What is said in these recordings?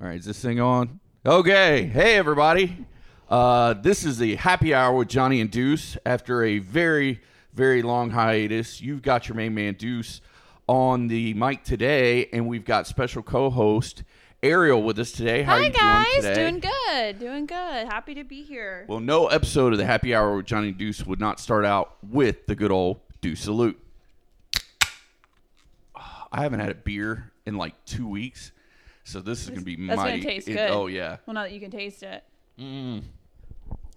All right, is this thing on? Okay. Hey, everybody. Uh, this is the happy hour with Johnny and Deuce. After a very, very long hiatus, you've got your main man Deuce on the mic today, and we've got special co-host Ariel with us today. How are Hi you guys, doing today? doing good, doing good. Happy to be here. Well, no episode of the happy hour with Johnny and Deuce would not start out with the good old Deuce salute. I haven't had a beer in like two weeks, so this is gonna be That's mighty. gonna taste it- good. oh yeah. Well, now that you can taste it.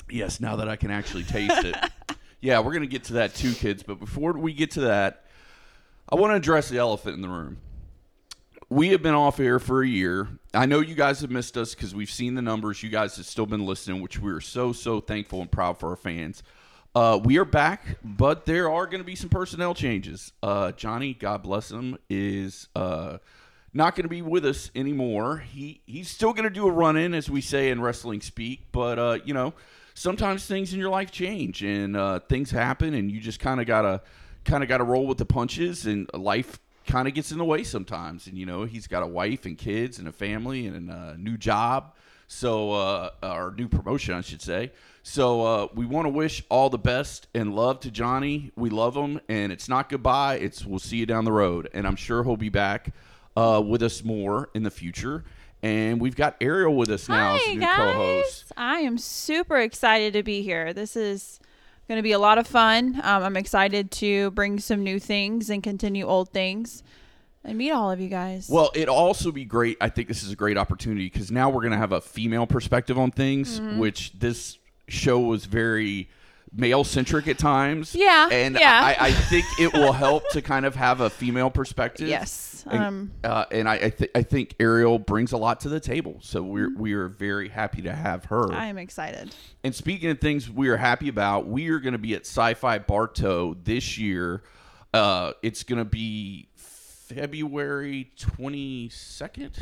Yes, now that I can actually taste it. yeah, we're going to get to that too, kids. But before we get to that, I want to address the elephant in the room. We have been off air for a year. I know you guys have missed us because we've seen the numbers. You guys have still been listening, which we are so, so thankful and proud for our fans. Uh, we are back, but there are going to be some personnel changes. Uh, Johnny, God bless him, is uh, not going to be with us anymore. He he's still going to do a run in, as we say in wrestling speak, but uh, you know, sometimes things in your life change and uh, things happen, and you just kind of gotta kind of gotta roll with the punches, and life kind of gets in the way sometimes. And you know, he's got a wife and kids and a family and a new job, so uh, or new promotion, I should say. So uh, we want to wish all the best and love to Johnny. We love him, and it's not goodbye. It's we'll see you down the road, and I'm sure he'll be back uh, with us more in the future. And we've got Ariel with us now as a new guys, co-host. I am super excited to be here. This is going to be a lot of fun. Um, I'm excited to bring some new things and continue old things and meet all of you guys. Well, it'd also be great. I think this is a great opportunity because now we're going to have a female perspective on things, Mm-hmm. which this show was very male centric at times. Yeah, and yeah. I, I think it will help to kind of have a female perspective. yes. And, Um, uh, and I I, th- I think Ariel brings a lot to the table, so we're we are very happy to have her. Mm-hmm. I am excited. And speaking of things we are happy about, we are going to be at Sci-Fi Bartow this year. Uh, it's going to be February twenty second.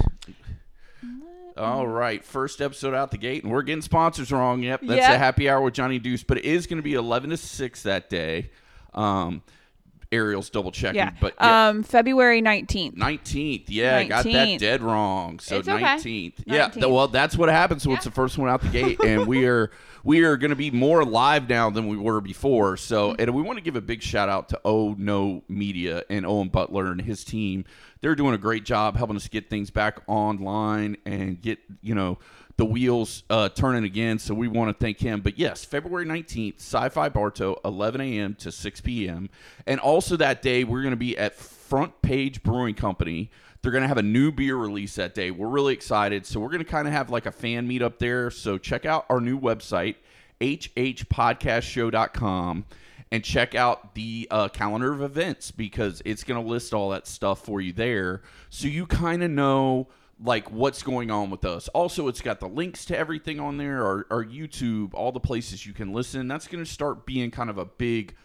All right, first episode out the gate, and we're getting sponsors wrong. Yep, that's Yep. a happy hour with Johnny Deuce, but it is going to be eleven to six that day. Um, Ariel's double checking, Yeah. but yeah, Um, February 19th. Nineteenth, yeah, I got that dead wrong. So It's okay. nineteenth, yeah. 19th. Well, that's what happens when it's the first one out the gate, and we are we are going to be more live now than we were before. So, Mm-hmm. and we want to give a big shout out to Oh No Media and Owen Butler and his team. They're doing a great job helping us get things back online and get you know the wheels uh, turning again. So we want to thank him. But yes, February 19th, Sci Fi Bartow, 11 a.m. to 6 p.m. And also that day, we're going to be at Front Page Brewing Company. They're going to have a new beer release that day. We're really excited. So we're going to kind of have like a fan meet up there. So check out our new website, hhpodcastshow.com. And check out the uh, calendar of events because it's going to list all that stuff for you there. So you kind of know like what's going on with us. Also, it's got the links to everything on there, our, our YouTube, all the places you can listen. That's going to start being kind of a big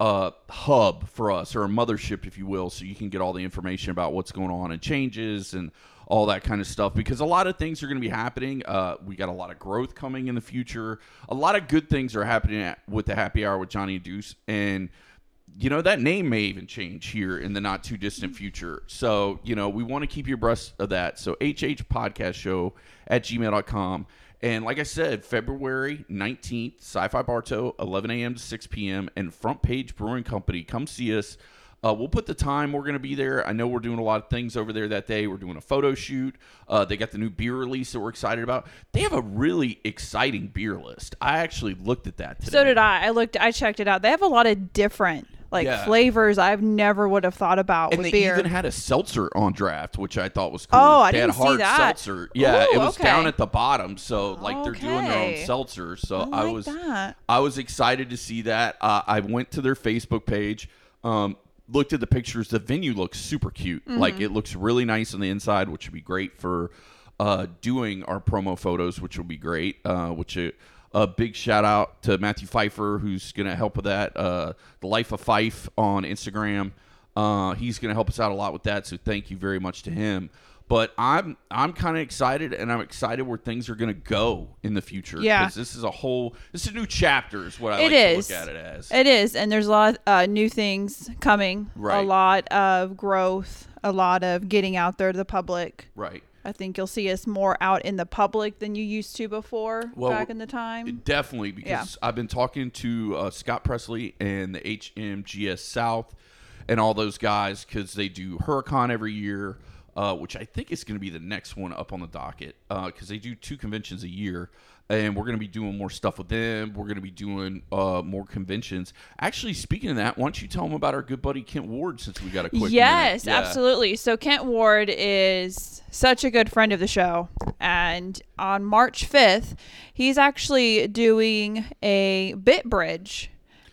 uh, hub for us, or a mothership, if you will, so you can get all the information about what's going on and changes and all that kind of stuff. Because a lot of things are going to be happening. Uh, we got a lot of growth coming in the future. A lot of good things are happening at, with the Happy Hour with Johnny and Deuce, and you know that name may even change here in the not too distant future so you know we want to keep you abreast of that so hh podcast show at gmail.com and like i said february 19th sci-fi bartow 11 a.m to 6 p.m and front page brewing company come see us uh, we'll put the time we're going to be there. I know we're doing a lot of things over there that day. We're doing a photo shoot. Uh, they got the new beer release that we're excited about. They have a really exciting beer list. I actually looked at that today. So did I. I looked. I checked it out. They have a lot of different like Yeah. flavors I've never would have thought about and with they beer. even had a seltzer on draft, which I thought was cool. Oh, I they didn't had see hard that. seltzer. Yeah, Ooh, it was okay. down at the bottom, so like they're doing their own seltzer. So I I, was that. I was excited to see that. Uh, I went to their Facebook page, um, looked at the pictures. The venue looks super cute. Mm-hmm. Like it looks really nice on the inside, which would be great for uh, doing our promo photos, which will be great. Uh, which. Uh, a big shout out to Matthew Pfeiffer, who's going to help with that. Uh, the Life of Fife on Instagram. Uh, he's going to help us out a lot with that. So thank you very much to him. But I'm I'm kind of excited, and I'm excited where things are going to go in the future. Yeah. this is a whole this is a new chapter, is what I It like is. to look at it as. It is, and there's a lot of uh, new things coming. Right. A lot of growth. A lot of getting out there to the public. right. I think you'll see us more out in the public than you used to before Well, back in the time. Definitely, because I've been talking to uh, Scott Presley and the HMGS South and all those guys because they do Hurricon every year, uh, which I think is going to be the next one up on the docket because they do two conventions a year. And we're going to be doing more stuff with them. We're going to be doing uh, more conventions. Actually, speaking of that, why don't you tell them about our good buddy Kent Ward since we got a quick? Yes, Yeah. absolutely. So Kent Ward is such a good friend of the show, and on March fifth, he's actually doing a bit bridge.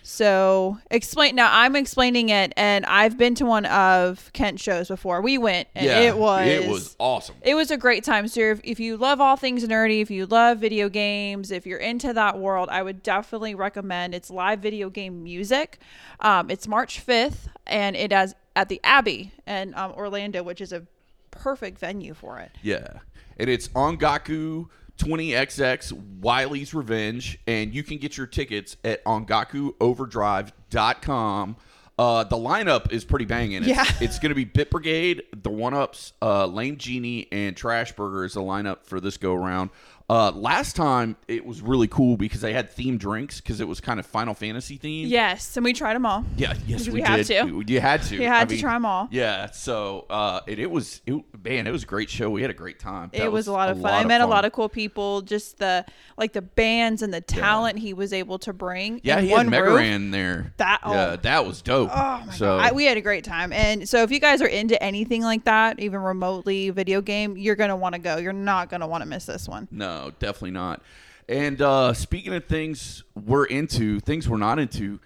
So explain now. I'm explaining it, and I've been to one of Kent's shows before. We went, and Yeah, it was it was awesome. it was a great time. So if, if you love all things nerdy, if you love video games, if you're into that world, I would definitely recommend. It's live video game music. Um, it's March 5th, and it has at the Abbey in um, Orlando, which is a perfect venue for it. Yeah. And it's Ongaku 20XX Wily's Revenge. And you can get your tickets at ongakuoverdrive.com. Uh, the lineup is pretty banging. It's, Yeah. it's going to be Bit Brigade, The One Ups, uh, Lame Genie, and Trash Burger is the lineup for this go around. Uh, last time it was really cool because they had themed drinks because it was kind of Final Fantasy themed. Yes, and we tried them all. Yeah, yes, we, we did. to. We- You had to. You had I to mean, them all. Yeah, so uh, it, it was, it, man, it was a great show. We had a great time. It That was, a lot of fun. I met a lot of cool people. Just the like the bands and the talent he was able to bring. Yeah, in he had one Mega roof. There. That- yeah, oh. that was dope. Oh my so god, I, we had a great time. And so if you guys are into anything like that, even remotely video game, you're gonna want to go. You're not gonna want to miss this one. no, definitely not. And uh, speaking of things we're into, things we're not into,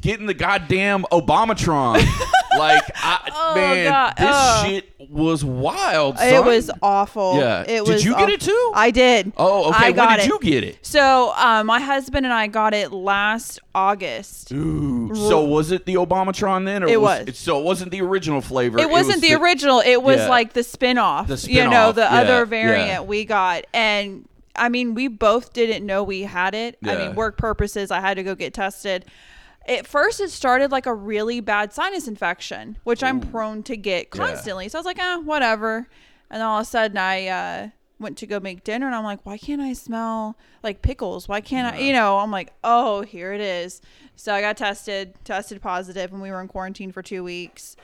getting the goddamn Obamatron. like, I, Oh, man, God. this shit was wild. It was awful. Yeah. It Did was you get it too? I did. Oh, okay. I got when did it. you get it? So, um, my husband and I got it last August. Ooh. So was it the Obamatron then? Or It was. was. It, so it wasn't the original flavor. It wasn't was the, original. It was yeah. like the spin-off. The you know, the yeah, other yeah. variant we got. And I mean, we both didn't know we had it. I mean, work purposes, I had to go get tested. At first, it started like a really bad sinus infection, which I'm prone to get Yeah. constantly. So I was like, ah, whatever. And all of a sudden, I uh, went to go make dinner, and I'm like, why can't I smell like pickles? Why can't I? You know, I'm like, oh, here it is. So I got tested, tested positive, and we were in quarantine for two weeks.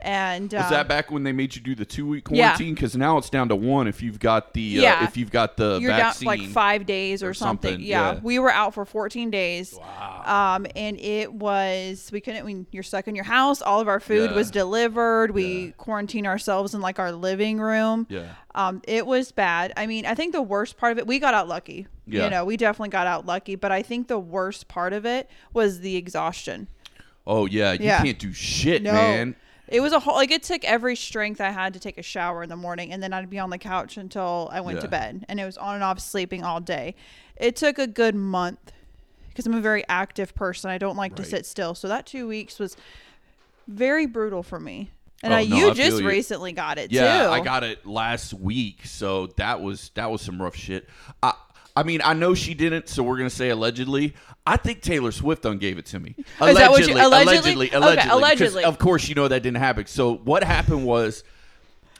And Was um, that back when they made you do the two week quarantine? Because now it's down to one if you've got the uh, Yeah. if you've got the you're vaccine. down like five days or, or something. something, Yeah. yeah. we were out for 14 days. Wow. Um, and it was we couldn't. When you're stuck in your house, all of our food Yeah. was delivered. We Yeah. quarantined ourselves in like our living room. Yeah. Um, it was bad. I mean, I think the worst part of it, we got out lucky. Yeah. You know, we definitely got out lucky. But I think the worst part of it was the exhaustion. Oh yeah, you Yeah. can't do shit, No. man. It was a whole like it took every strength I had to take a shower in the morning and then I'd be on the couch until I went to bed and it was on and off sleeping all day. It took a good month because I'm a very active person. I don't like to sit still. So that 2 weeks was very brutal for me. And Oh, I, no, you I just you. recently got it too. Yeah, too. I got it last week, so that was that was some rough shit. I I mean, I know she didn't, so we're gonna say allegedly. I think Taylor Swift done gave it to me. Is that what you- allegedly? allegedly, Okay, allegedly. Of course, you know that didn't happen. So what happened was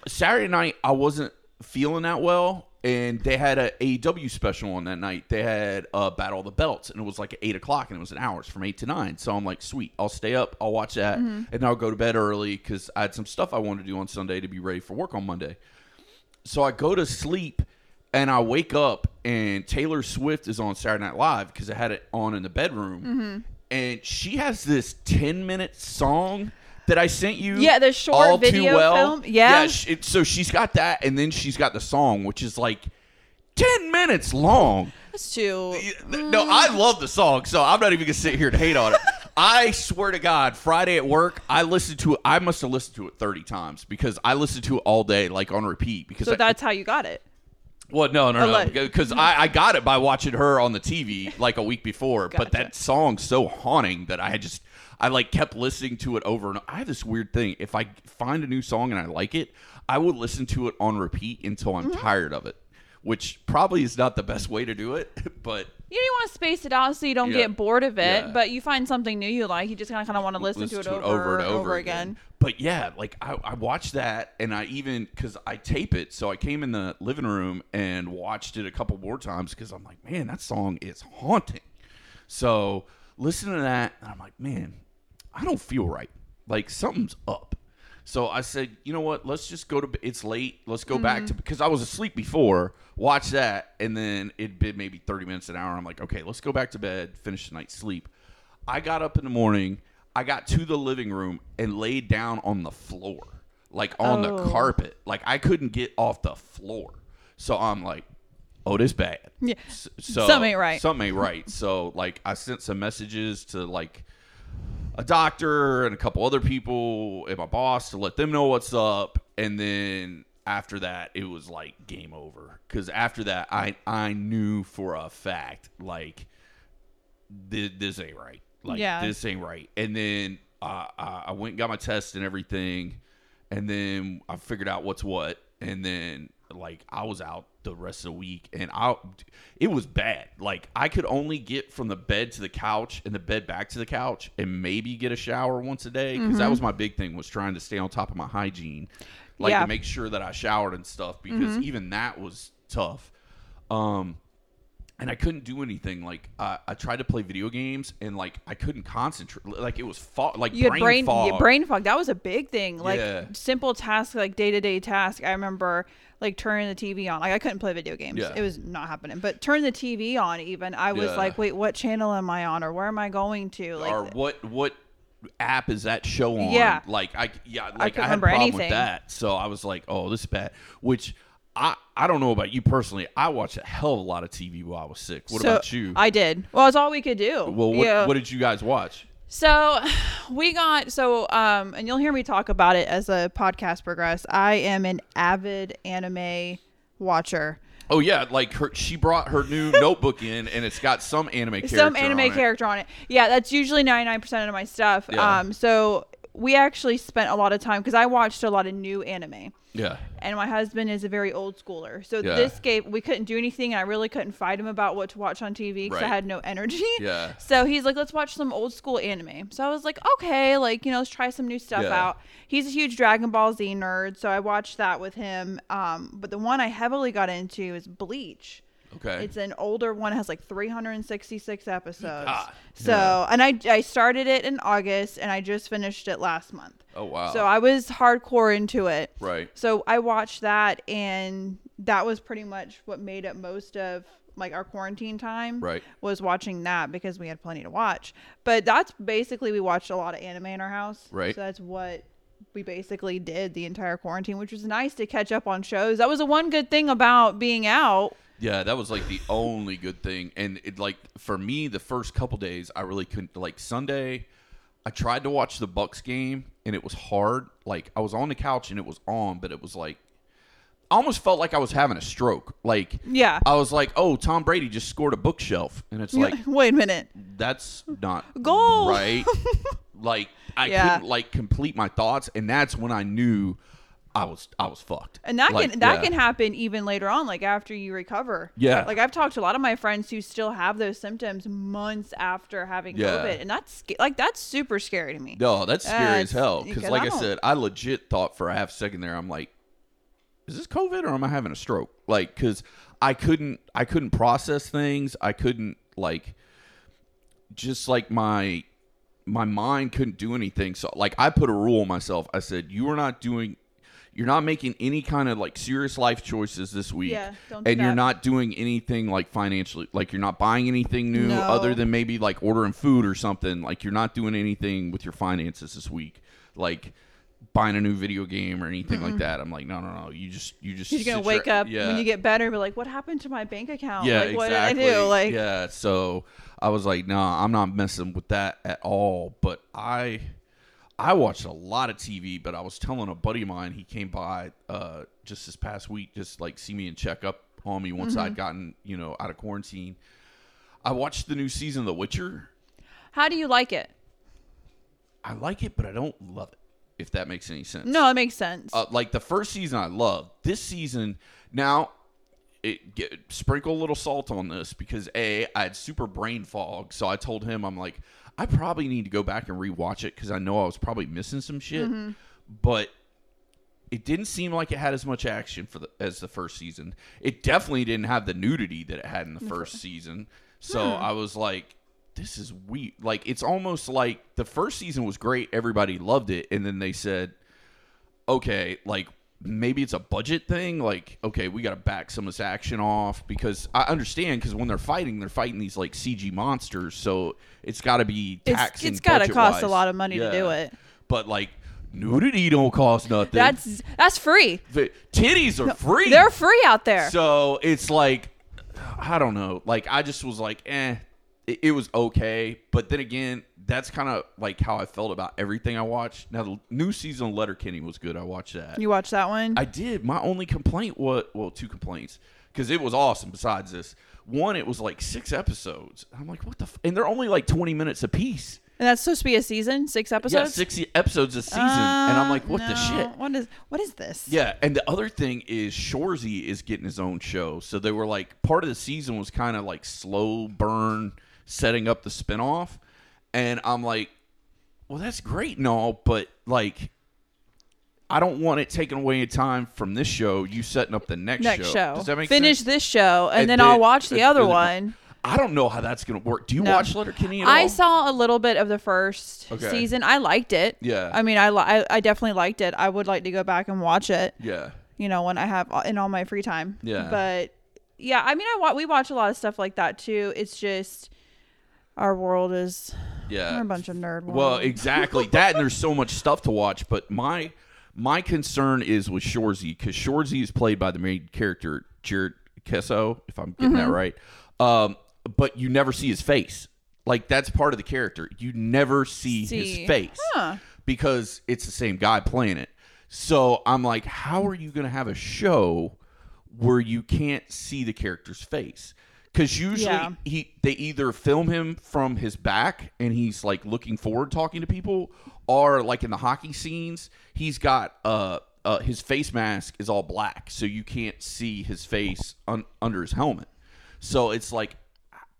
Saturday night I wasn't feeling that well, and they had a AEW special on that night. They had uh, Battle of the Belts, and it was like eight o'clock, and it was an hours from eight to nine. So I'm like, sweet, I'll stay up, I'll watch that, Mm-hmm. and I'll go to bed early because I had some stuff I wanted to do on Sunday to be ready for work on Monday. So I go to sleep. And I wake up and Taylor Swift is on Saturday Night Live because I had it on in the bedroom. Mm-hmm. And she has this 10 minute song that I sent you. Yeah, the short all too video well. film. Yeah. sh- it- so she's got that, and then she's got the song, which is like 10 minutes long. That's too mm. No, I love the song, so I'm not even gonna sit here and hate on it. I swear to God, Friday at work, I listened to it. I must have listened to it 30 times because I listened to it all day, like on repeat. Because So I, that's how you got it. well, no, no, no, because I, I got it by watching her on the TV like a week before. But that song's so haunting that I had just I like kept listening to it over and I have this weird thing. If I find a new song and I like it, I will listen to it on repeat until I'm Mm-hmm. tired of it. which probably is not the best way to do it, but You, you want to space it out so you don't Yeah. get bored of it, Yeah. but you find something new you like. You just kind of kind of want to listen, to it over, and over, over again. But yeah, like I, I watched that, and I even because I tape it, so I came in the living room and watched it a couple more times because I'm like, man, that song is haunting. So listening to that, and I'm like, man, I don't feel right. Like something's up. So I said, you know what? Let's just go to. b- It's late. Let's go back to mm-hmm. because I was asleep before. Watch that, and then it'd been maybe 30 minutes an hour. I'm like, okay, let's go back to bed, finish the night's sleep. I got up in the morning. I got to the living room and laid down on the floor, like on the Oh. carpet. Like I couldn't get off the floor. So I'm like, oh, this bad. Yeah. S- So Something ain't right. Something ain't right. So like I sent some messages to like a doctor and a couple other people and my boss to let them know what's up. And then after that, it was like game over. Because after that, I I knew for a fact like this, this ain't right. Like Yeah. this ain't right. And then uh, I I went and got my test and everything, and then I figured out what's what. And then like I was out the rest of the week, and I it was bad. Like I could only get from the bed to the couch and the bed back to the couch, and maybe get a shower once a day because that was my big thing was trying to stay on top of my hygiene, like Yeah. to make sure that I showered and stuff because even that was tough. Um, and I couldn't do anything. Like uh, I tried to play video games, and like I couldn't concentrate. Like it was fog, like You had brain, brain fog. brain fog. That was a big thing. Like Yeah. simple tasks, like day to day task. I remember like turning the TV on. Like I couldn't play video games. Yeah. It was not happening. But turn the TV on. Even I was Yeah. like, wait, what channel am I on, or where am I going to? Like, or what what app is that show on? Yeah. like I yeah, like I, couldn't had a problem anything. with that. So I was like, oh, this is bad. Which I I don't know about you personally. I watched a hell of a lot of TV while I was sick. What so about you? I did. Well, it's all we could do. well, what Yeah. what did you guys watch? So we got so um and you'll hear me talk about it as the podcast progress. I am an avid anime watcher. Oh yeah, like her, she brought her new notebook in, and it's got some anime character. Some anime on it. character on it. Yeah, that's usually 99% of my stuff. Yeah. Um so we actually spent a lot of time cuz I watched a lot of new anime. Yeah, And my husband is a very old schooler. So Yeah. this gave we couldn't do anything and I really couldn't fight him about what to watch on TV cuz I had no energy. Yeah. So he's like, let's watch some old school anime. So I was like, okay, like, you know, let's try some new stuff Yeah. out. He's a huge Dragon Ball Z nerd, so I watched that with him. Um, but the one I heavily got into is Bleach. Okay. It's an older one, It has like 366 episodes. Ah, so, yeah. and I, I started it in August and I just finished it last month. oh wow. So I was hardcore into it. right. So I watched that, and that was pretty much what made up most of like our quarantine time. Right. Was watching that because we had plenty to watch. But that's basically we watched a lot of anime in our house. Right. So that's what we basically did the entire quarantine, which was nice to catch up on shows. That was the one good thing about being out. Yeah, that was like the only good thing. And it like for me, the first couple days, I really couldn't. Like Sunday, I tried to watch the Bucs game, and it was hard. Like I was on the couch and it was on, but it was like I almost felt like I was having a stroke. Like Yeah. I was like, oh, Tom Brady just scored a bookshelf, and it's like Wait a minute. that's not Goal. right. like I Yeah. couldn't like complete my thoughts, and that's when I knew I was I was fucked. And that Like, can that yeah. can happen even later on, like after you recover. Yeah. Like I've talked to a lot of my friends who still have those symptoms months after having Yeah. COVID, and that's like that's super scary to me. No, that's scary Uh, as hell. Because, because like I I, said, I legit thought for a half second there, I'm like, is this COVID or am I having a stroke? Like, because I couldn't, I couldn't process things. I couldn't like, just like my, my mind couldn't do anything. So, like, I put a rule on myself. I said, you are not doing. You're not making any kind of like serious life choices this week, Yeah, don't do and you're not doing anything like financially. Like you're not buying anything new No. other than maybe like ordering food or something. Like you're not doing anything with your finances this week, like buying a new video game or anything like that. I'm like, no, no, no. You just, you just. You're gonna wake up yeah. when you get better, and be like, "What happened to my bank account? Yeah, like, what exactly. did I do?" Like, yeah. So I was like, no, I'm not messing with that at all. But I, I watched a lot of TV. But I was telling a buddy of mine, he came by uh, just this past week, just like see me and check up on me once Mm-hmm. I'd gotten you know out of quarantine. I watched the new season of The Witcher. how do you like it? I like it, but I don't love it. If that makes any sense. No, it makes sense. Uh, like the first season, I loved. This season, now it get, sprinkle a little salt on this because a I had super brain fog, so I told him I'm like I probably need to go back and rewatch it because I know I was probably missing some shit, mm-hmm. but it didn't seem like it had as much action for the, as the first season. It definitely didn't have the nudity that it had in the first season. So I was like, this is weird. Like it's almost like the first season was great, everybody loved it, and then they said, okay, like maybe it's a budget thing. Like, okay, we got to back some of this action off because I understand because when they're fighting, they're fighting these like CG monsters, so it's got to be It's, it's got to cost a lot of money to do it. But like nudity don't cost nothing. That's that's free. the titties are free. They're free out there. So it's like, I don't know. Like I just was like, eh, it, it was okay. But then again, that's kind of like how I felt about everything I watched. Now the new season of Letterkenny was good. I watched that. you watched that one? I did. My only complaint was well, two complaints because it was awesome. Besides this, one, it was like six episodes. I'm like, what the? F-? And they're only like 20 minutes apiece. and that's supposed to be a season, six episodes. Yeah, six episodes a season, and I'm like, what the Uh, shit? What is what is this? Yeah, and the other thing is Shorzy is getting his own show. So they were like part of the season was kind of like slow burn setting up the spinoff. And I'm like, well, that's great and all, but like I don't want it taken away in time from this show, you setting up the next, Next show. Does that make Finish sense? this show, and, And then then- I'll watch the other one. I don't know how that's gonna work. Do you No. watch Letterkenny at I all? saw a little bit of the first Okay. season. I liked it. Yeah. I mean, I, I I definitely liked it. I would like to go back and watch it. Yeah. You know, when I have in all my free time. Yeah. But yeah, I mean, I wa- we watch a lot of stuff like that too. It's just our world is Yeah. we're a bunch of nerd. Well, exactly that, and there's so much stuff to watch. But my my concern is with Shorzy because Shorzy is played by the main character Jared Keeso, if I'm getting Mm-hmm. that right. Um, but you never see his face. Like that's part of the character. You never see, See. his face Huh. because it's the same guy playing it. So I'm like, how are you going to have a show where you can't see the character's face? Because usually Yeah. he they either film him from his back and he's like looking forward talking to people, or like in the hockey scenes, he's got uh, uh his face mask is all black, so you can't see his face un- under his helmet. So it's like,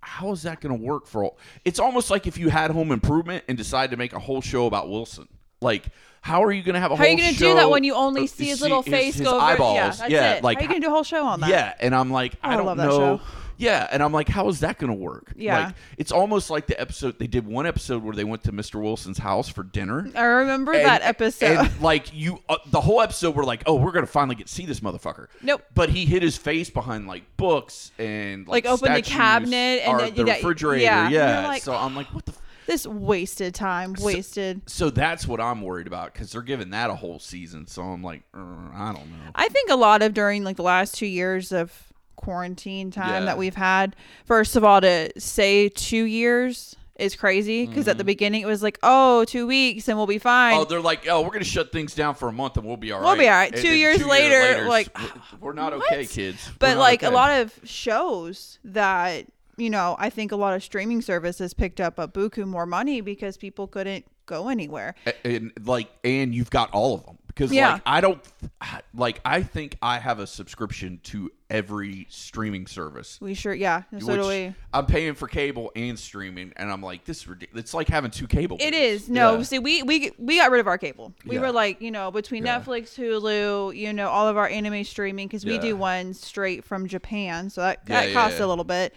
how is that going to work for all? It's almost like if you had Home Improvement and decided to make a whole show about Wilson. Like, how are you going to have a How whole are you gonna show- do that when you only uh, see his little face his go over? eyeballs? Yeah, that's yeah, it. like How are you gonna do a whole show on that? yeah, and I'm like, I I don't love that know. Yeah, and I'm like, how is that going to work? Yeah. like, it's almost like the episode they did one episode where they went to Mr. Wilson's house for dinner. I remember And- that episode. and, like you, uh, the whole episode, we're like, oh, we're gonna finally get to see this motherfucker. Nope. But he hid his face behind like books and Like, like, open the cabinet and the that- refrigerator. yeah. Yeah. Like, so I'm like, what the. F-? this wasted time, wasted. So that's what I'm worried about because they're giving that a whole season. So I'm like, I don't know. I think a lot of during like the last two years of quarantine time Yeah. that we've had. First of all, to say two years is crazy because at the Mm-hmm. beginning it was like, oh, two weeks and we'll be fine. Oh, they're like, oh, we're gonna shut things down for a month and we'll be all right. We'll be all right. And Two then years later, like, we're- not what? okay, kids. But like a lot of shows that you know, I think a lot of streaming services picked up a buku more money because people couldn't go anywhere. A- and like and you've got all of them because Yeah. like I don't like I think I have a subscription to every streaming service. We sure, yeah. So do we. I'm paying for cable and streaming, and I'm like, this is ridiculous. It's like having two cable. It bills. is no. Yeah. See, we we we got rid of our cable. We Yeah. were like, you know, between Yeah. Netflix, Hulu, you know, all of our anime streaming because we do one straight from Japan, so that that costs a little bit.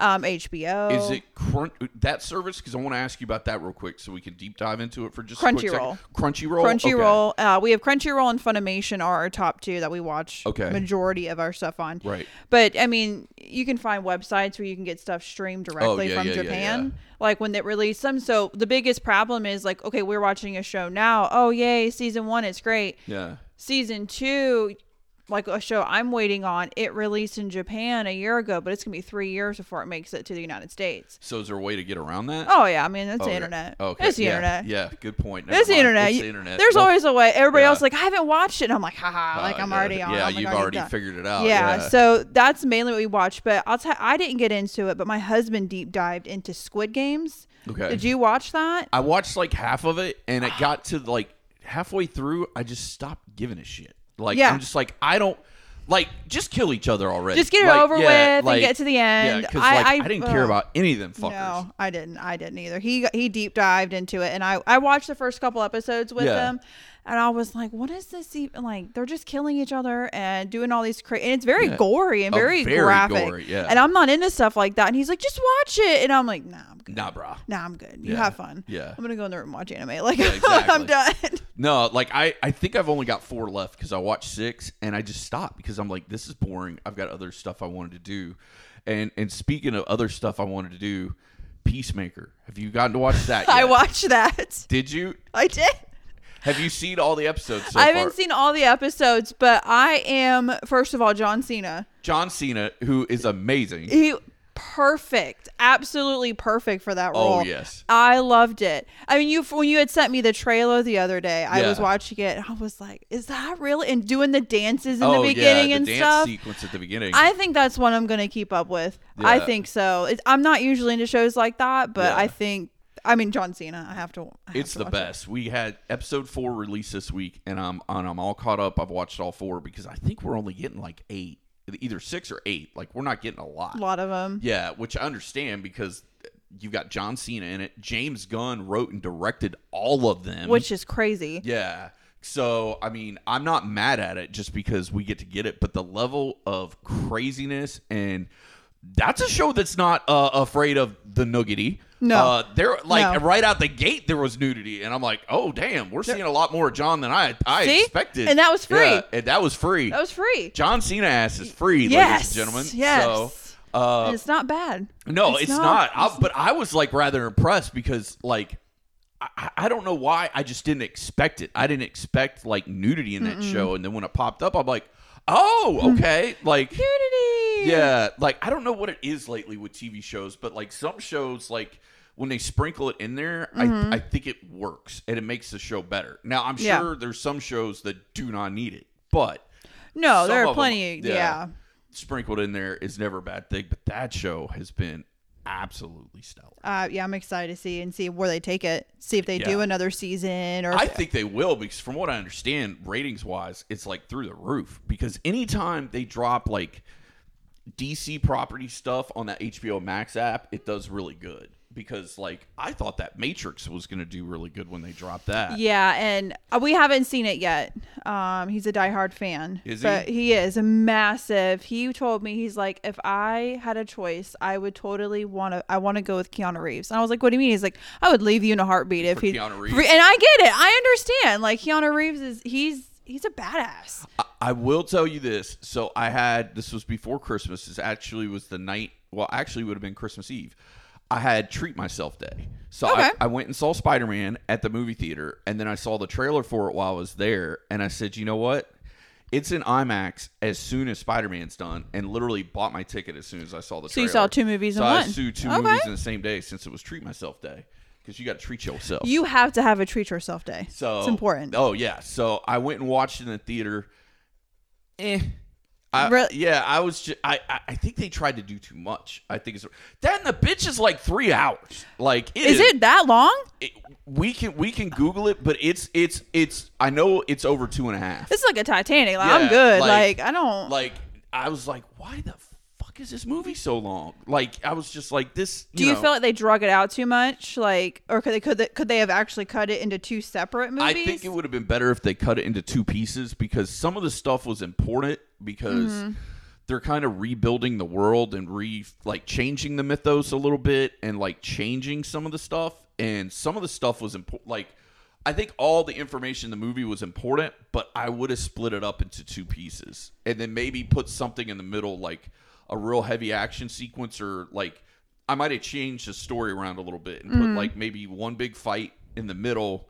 Um, HBO Is it crunch that service? Because I want to ask you about that real quick, so we can deep dive into it for just a quick Crunchyroll. Crunchyroll. Okay. Crunchyroll? Uh, we have Crunchyroll and Funimation are our top two that we watch. Okay. majority of our stuff on. Right. But I mean, you can find websites where you can get stuff streamed oh, directly Oh, yeah, from yeah, Japan. yeah. Like when they release them. So the biggest problem is like, okay, we're watching a show now. Oh yay, season one, it's great. Yeah. Season two, like a show I'm waiting on, it released in Japan a year ago, but it's gonna be three years before it makes it to the United States. So is there a way to get around that? Oh yeah, I mean it's the Okay. internet. Okay. It's the yeah. internet. Yeah. Good point. Never It's the internet. It's the internet. There's Well, always a way. Everybody yeah. else is like, I haven't watched it. And I'm like, haha, like uh, I'm yeah, already on. Yeah, like, you've already figured it out. yeah, Yeah. so that's mainly what we watch. But I'll tell I didn't get into it, but my husband deep dived into Squid Games. Okay. Did you watch that? I watched like half of it, and it got to like halfway through. I just stopped giving a shit. Like Yeah. I'm just like I don't. Like, just kill each other already. Just get it Like, over yeah, with like- and get to the end. because I, like, I, I, didn't care about any of them fuckers. No, I didn't. I didn't either. He he deep dived into it, and I I watched the first couple episodes with Yeah. him, and I was like, "What is this even like? They're just killing each other and doing all these crazy. And it's very Yeah. gory and Oh, very, very graphic. gory, yeah. And I'm not into stuff like that. And he's like, "Just watch it," and I'm like, "Nah, I'm good. Nah, bro. Nah, I'm good. You Yeah. have fun. Yeah. I'm gonna go in the room and watch anime. Like Yeah, I'm done. No, like I, I think I've only got four left because I watched six and I just stopped because I'm like, this is boring. I've got other stuff I wanted to do, and and speaking of other stuff I wanted to do, Peacemaker. Have you gotten to watch that? I watched that. Did you? I did. Have you seen all the episodes so I haven't seen all the episodes, but I am first of all John Cena. John Cena, who is amazing. He perfect, absolutely perfect for that oh, role. Oh, yes. I loved it. I mean, you when you had sent me the trailer the other day, I was watching it. I was like, "Is that really?" And doing the dances in oh the beginning yeah, and dance stuff. sequence at the beginning. I think that's one I'm going to keep up with. I think so. It's, I'm not usually into shows like that, but Yeah. I think. I mean, John Cena. I have to. I have it's to the watch it. best. We had episode four released this week, and I'm and I'm all caught up. I've watched all four because I think we're only getting like eight, either six or eight. Like we're not getting a lot. A lot of them. Yeah, which I understand because you've got John Cena in it. James Gunn wrote and directed all of them. Which is crazy. yeah. So I mean, I'm not mad at it just because we get to get it, but the level of craziness and that's a show that's not uh, afraid of the nudity. No. uh, there like No. right out the gate there was nudity, and I'm like, oh damn, we're seeing a lot more of John than I I See? expected, And that was free. Yeah, and that was free. That was free. John Cena ass is free, ladies and gentlemen. yes. So, uh, and it's not bad. no, it's, It's not. not. I, but I was like rather impressed because like I, I don't know why I just didn't expect it. I didn't expect like nudity in that show, and then when it popped up, I'm like, oh, hmm. okay, like Nudity. yeah, like I don't know what it is lately with TV shows, but like some shows like. When they sprinkle it in there, I, mm-hmm. I think it works and it makes the show better. Now I'm Yeah. sure there's some shows that do not need it, but No, there are plenty. yeah. sprinkled in there is never a bad thing. But that show has been absolutely stellar. Uh, yeah, I'm excited to see and see where they take it. See if they do another season or. I think they will because from what I understand, ratings wise, it's like through the roof. Because anytime they drop like DC property stuff on that HBO Max app, it does really good. Because like I thought that Matrix was going to do really good when they dropped that. yeah, and uh, we haven't seen it yet. Um, he's a diehard fan. Is But he? he is a massive. He told me he's like, if I had a choice, I would totally want to. I want to go with Keanu Reeves. And I was like, what do you mean? He's like, I would leave you in a heartbeat if For he. Keanu Reeves? And I get it. I understand. Like Keanu Reeves is he's he's a badass. I- I will tell you this. So I had this was before Christmas. This actually was the night. Well, actually would have been Christmas Eve. I had treat myself day. So Okay. I, I went and saw Spider Man at the movie theater, and then I saw the trailer for it while I was there, and I said, you know what? It's in IMAX as soon as Spider Man's done, and literally bought my ticket as soon as I saw the. So you saw two movies so in I one. saw two Okay. movies in the same day since it was treat myself day because you got to treat yourself. You have to have a treat yourself day. So it's important. Oh yeah. So I went and watched it in the theater. Eh. I, Re- yeah, I was. Just, I, I I think they tried to do too much. I think it's that and the bitch is like three hours. Like it is it that long? it- we can we can Google it, but it's it's it's. I know it's over two and a half. This is like a Titanic. Like Yeah, I'm good. like- Like, I don't. Like I was like, why the fuck is this movie so long? Like I was just like this. do you know, feel like they drug it out too much? Like, or could they could they, could they have actually cut it into two separate movies? I think it would have been better if they cut it into two pieces because some of the stuff was important because Mm-hmm. they're kind of rebuilding the world and re like changing the mythos a little bit and like changing some of the stuff and some of the stuff was important like I think all the information in the movie was important, but I would have split it up into two pieces and then maybe put something in the middle like a real heavy action sequence or like I might have changed the story around a little bit and put like maybe one big fight in the middle,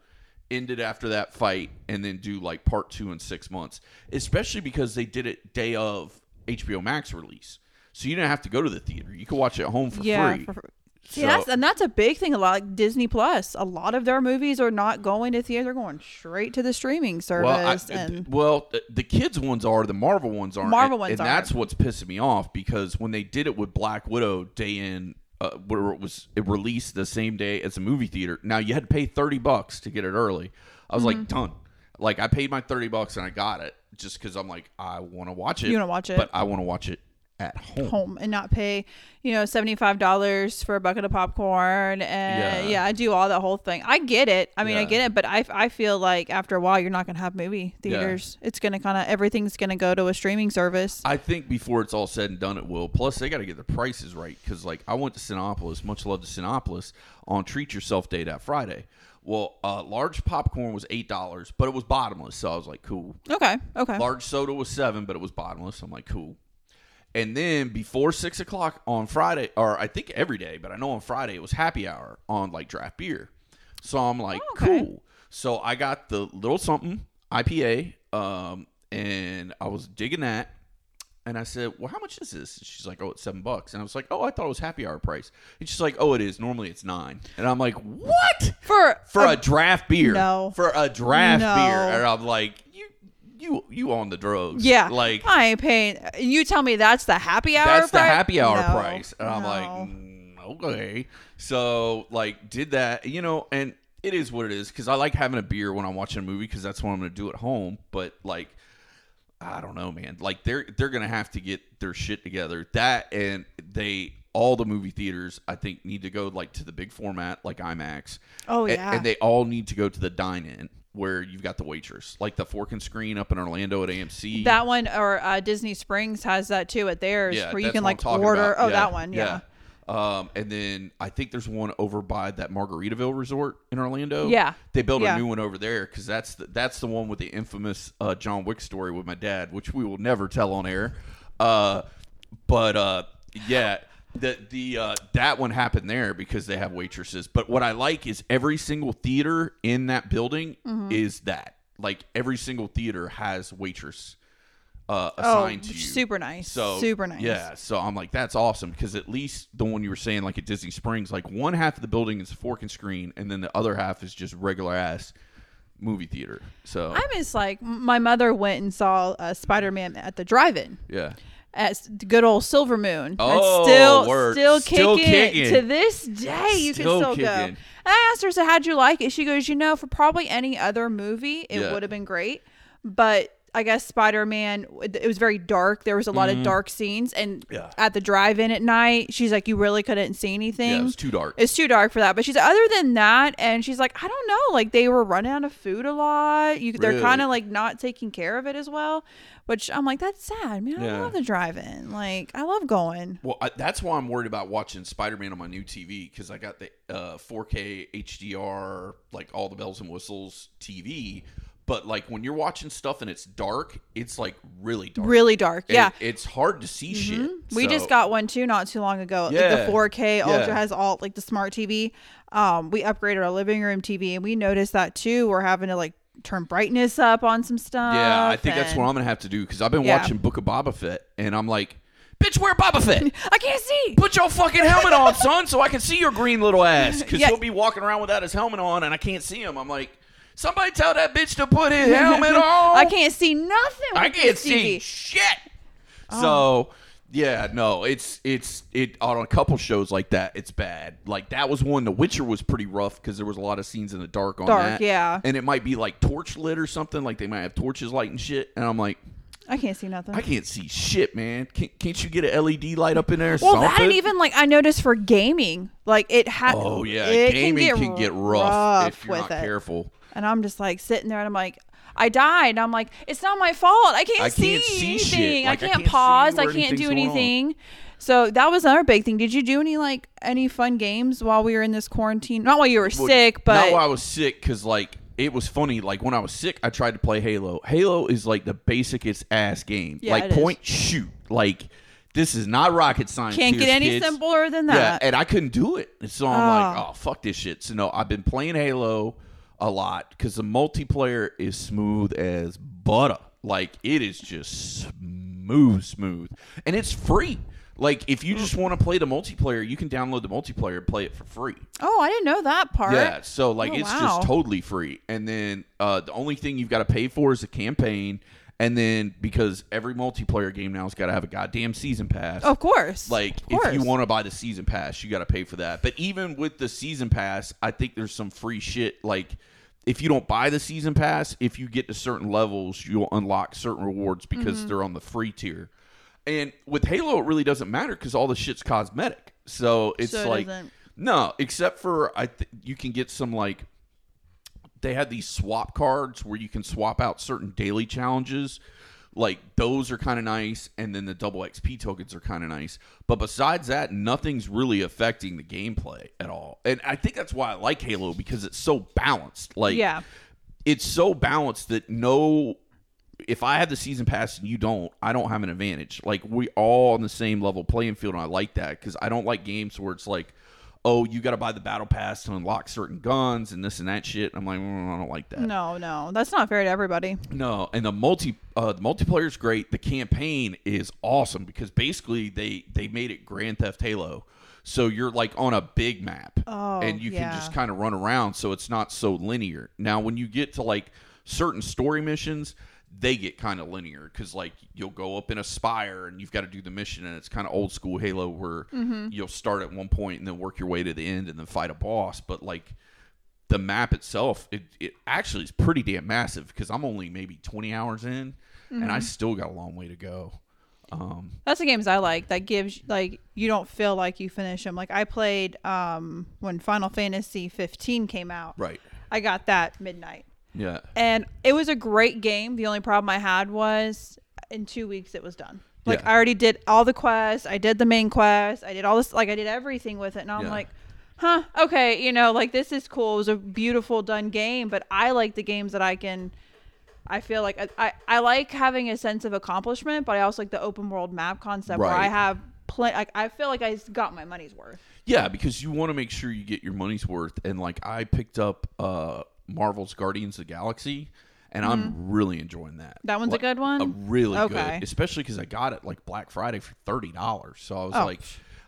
ended after that fight, and then do like part two in six months. Especially because they did it day of HBO Max release, so you didn't have to go to the theater. You could watch it at home for yeah. free. for- So- that's and that's a big thing. A lot like Disney Plus. A lot of their movies are not going to theater; they're going straight to the streaming service. Well, I, uh, and well, the- the kids ones are the Marvel ones aren't. Marvel and, ones and aren't. that's what's pissing me off because when they did it with Black Widow day in, uh, where it was it released the same day as a movie theater. Now you had to pay thirty bucks to get it early. I was like Mm-hmm. done. Like I paid my thirty bucks and I got it, just because I'm like I want to watch it. You wanna watch it. but I want to watch it at home. home and not pay, you know, seventy five dollars for a bucket of popcorn and Yeah. yeah. I do all that whole thing. I get it. I mean, I get it, but I, I feel like after a while you're not gonna have movie theaters. It's gonna kind of everything's gonna go to a streaming service. I think before it's all said and done, it will. Plus, they got to get the prices right because, like, I went to Cinepolis. Much love to Cinepolis on Treat Yourself Day that Friday. Well, uh, large popcorn was eight dollars, but it was bottomless, so I was like, cool. Okay, okay. Large soda was seven, but it was bottomless. So I'm like, cool. And then before six o'clock on Friday, or I think every day, but I know on Friday it was happy hour on like draft beer. So I'm like, Oh, okay. cool. So I got the little something IPA, um, and I was digging that. And I said, "Well, how much is this?" And she's like, "Oh, it's seven bucks." And I was like, "Oh, I thought it was happy hour price." And she's like, "Oh, it is. Normally it's nine. And I'm like, "What?" For For a draft beer? No. For a draft No. beer? And I'm like, "You, you, on the drugs?" yeah, Like I ain't paying. You tell me that's the happy hour. that's the happy hour No, price and i'm like mm, okay so like did that you know and it is what it is because i like having a beer when i'm watching a movie because that's what i'm gonna do at home but like i don't know man like they're they're gonna have to get their shit together that and they all the movie theaters i think need to go like to the big format like imax Oh, yeah. and they all need to go to the dine-in where you've got the waitress like the fork and screen up in orlando at amc that one or uh, Disney Springs has that too at theirs, yeah, where you can like order. about. Oh, that one, yeah. Um, and then I think there's one over by that Margaritaville Resort in Orlando. Yeah. they built Yeah. a new one over there because that's the, that's the one with the infamous uh, John Wick story with my dad, which we will never tell on air. Uh, but uh, yeah, the the uh, that one happened there because they have waitresses. But what I like is every single theater in that building Mm-hmm. is that like every single theater has waitress. Uh, Oh, assigned to you. super nice. So super nice. Yeah, so I'm like, that's awesome because at least the one you were saying, like at Disney Springs, like one half of the building is a fork and screen, and then the other half is just regular ass movie theater. So I miss like my mother went and saw uh, Spider Man at the drive-in yeah, at good old Silver Moon. Oh, That's still word. still Still kicking. kicking. to this day. You Still can still go. kicking. And I asked her, so how'd you like it? She goes, you know, for probably any other movie, it Yeah. would have been great, but. I guess Spider Man. It was very dark. There was a lot of dark scenes, and Mm-hmm. Yeah. at the drive-in at night, she's like, "You really couldn't see anything." yeah, it was too dark. It's too dark for that. But she's other than that, and she's like, I don't know, like they were running out of food a lot. You, they're kind of like not taking care of it as well. Which I'm like, that's sad, man. I Yeah. love the drive-in. Like I love going. Well, I, that's why I'm worried about watching Spider Man on my new TV because I got the uh, 4K HDR, like all the bells and whistles TV. But like when you're watching stuff and it's dark, it's like really dark. Really dark. And yeah. it's hard to see shit. We So- just got one too not too long ago. Like the 4K Ultra Yeah. has all like the smart TV. Um, we upgraded our living room TV, and we noticed that too. We're having to like turn brightness up on some stuff. Yeah, I think that's what I'm gonna have to do because I've been Yeah. watching Book of Boba Fett, and I'm like, bitch, where Boba Fett? I can't see. Put your fucking helmet on, son, so I can see your green little ass. Because Yeah. he'll be walking around without his helmet on, and I can't see him. I'm like, somebody tell that bitch to put his helmet on. I can't see nothing. I can't see TV. shit. Oh. So yeah, no, it's it's it on a couple shows like that. It's bad. Like that was one. The Witcher was pretty rough because there was a lot of scenes in the dark on Dark, that. yeah. and it might be like torch lit or something. Like they might have torches lighting shit, and I'm like. I can't see nothing. I can't see shit, man. Can't, can't you get an LED light up in there? Well, that and even like I noticed for gaming, like it had. Oh yeah, it gaming can get, rough, if you're with not it. careful. And I'm just like sitting there, and I'm like, I died. And I'm like, it's not my fault. I can't, I see, can't see anything. Like, I I can't can't pause. I can't do anything. So that was another big thing. Did you do any like any fun games while we were in this quarantine? Not while you were Well, sick, but not while I was sick, because like it was funny. Like when I was sick, I tried to play Halo. Halo is like the basicest ass game. Yeah, like it is. point shoot. Like this is not rocket science. can't get any kids. simpler than that. Yeah, and I couldn't do it. And so I'm like, Oh. oh fuck this shit. So no, I've been playing Halo a lot because the multiplayer is smooth as butter. Like it is just smooth, smooth, and it's free. Like if you just want to play the multiplayer, you can download the multiplayer and play it for free. oh, I didn't know that part. Yeah, so like Oh, it's wow. just totally free. And then uh, the only thing you've got to pay for is a campaign. And then because every multiplayer game now has got to have a goddamn season pass. Of course. Like Of course. if you want to buy the season pass, you got to pay for that. But even with the season pass, I think there's some free shit. Like if you don't buy the season pass, if you get to certain levels, you'll unlock certain rewards because Mm-hmm. they're on the free tier. And with Halo, it really doesn't matter because all the shit's cosmetic. So it's So it like doesn't- no, except for I th- you can get some like they had these swap cards where you can swap out certain daily challenges. Like those are kind of nice, and then the double XP tokens are kind of nice. But besides that, nothing's really affecting the gameplay at all. And I think that's why I like Halo because it's so balanced. Like Yeah. it's so balanced that no if I have the season pass and you don't, I don't have an advantage. Like we all on the same level playing field, and I like that because I don't like games where it's like, oh, you got to buy the battle pass to unlock certain guns and this and that shit. I'm like, mm, I don't like that. No, no, that's not fair to everybody. No, and the multi uh, the multiplayer is great. The campaign is awesome because basically they they made it Grand Theft Halo, so you're like on a big map, Oh, and you yeah. can just kind of run around. So it's not so linear. Now, when you get to like certain story missions, they get kind of linear because like you'll go up in a spire and you've got to do the mission, and it's kind of old school Halo where Mm-hmm. you'll start at one point and then work your way to the end and then fight a boss. But like the map itself, it, it actually is pretty damn massive because I'm only maybe 20 hours in and Mm-hmm. I still got a long way to go. Um, That's the games I like. That gives like you don't feel like you finish them. Like I played um when Final Fantasy 15 came out. right. I got that midnight. Yeah. And it was a great game. The only problem I had was in 2 weeks it was done. Like Yeah. I already did all the quests, I did the main quest, I did all this like I did everything with it and I'm Yeah. like Huh, okay, you know, like this is cool. It was a beautiful done game, but I like the games that I can I feel like I, I, I like having a sense of accomplishment, but I also like the open world map concept where I have plenty. Like I feel like I got my money's worth. Yeah, because you want to make sure you get your money's worth. And like I picked up uh Marvel's Guardians of the Galaxy, and I'm really enjoying that. Mm-hmm. That one's a good one? A really Okay. good, especially because I got it like Black Friday for thirty dollars. So I was Oh. like,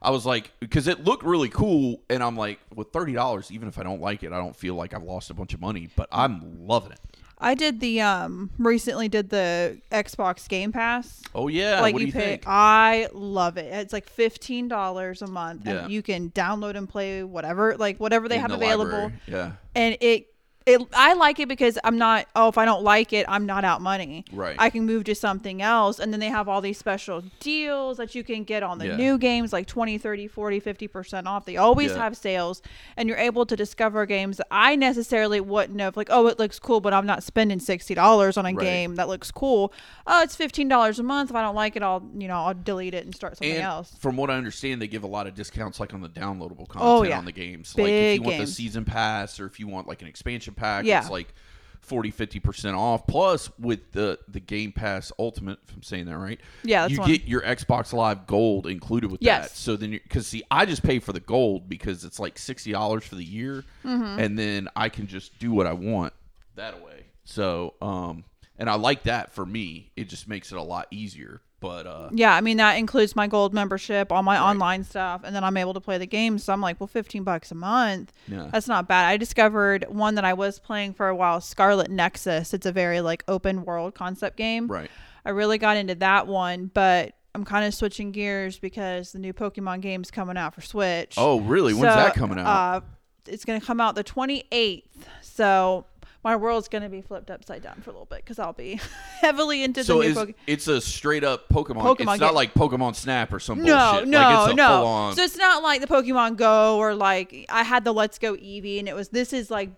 I was like, because it looked really cool, and I'm like, with thirty dollars, even if I don't like it, I don't feel like I've lost a bunch of money. But I'm loving it. I did the um recently did the Xbox Game Pass. Oh yeah, like what do you pay, think? I love it. It's like fifteen dollars a month, Yeah. and you can download and play whatever, like whatever they In have the available. library. Yeah, and it it I like it because I'm not oh if I don't like it I'm not out money. Right. I can move to something else and then they have all these special deals that you can get on the Yeah. new games like 20, 30, 40, 50% off. They always Yeah. have sales and you're able to discover games that I necessarily wouldn't have like oh it looks cool but I'm not spending $60 on a Right. game that looks cool. Oh it's $15 a month if I don't like it I'll you know I'll delete it and start something and else. from what I understand, they give a lot of discounts like on the downloadable oh, content Oh, yeah. on the games. Big like if you want the season pass or if you want like an expansion pack, Yeah. it's like 40 50% off. Plus with the the Game Pass Ultimate, if I'm saying that right. Yeah, you one. get your Xbox Live Gold included with Yes. that. So then cuz see I just pay for the gold because it's like $60 for the year Mm-hmm. and then I can just do what I want that way. So, um and I like that for me. It just makes it a lot easier. But uh Yeah, I mean that includes my gold membership, all my online stuff, and then I'm able to play the games. So I'm like, well, 15 bucks a month. Yeah. That's not bad. I discovered one that I was playing for a while, Scarlet Nexus. It's a very like open world concept game. right. I really got into that one, but I'm kind of switching gears because the new Pokemon game's coming out for Switch. Oh, really? When's So, that coming out? Uh, it's going to come out the 28th. So my world's going to be flipped upside down for a little bit because I'll be heavily into so the new Pokemon. it's a straight up Pokemon. Pokemon it's not game. like Pokemon Snap or some No, bullshit. no, like it's a no. So it's not like the Pokemon Go or like I had the Let's Go Eevee, and it was this is like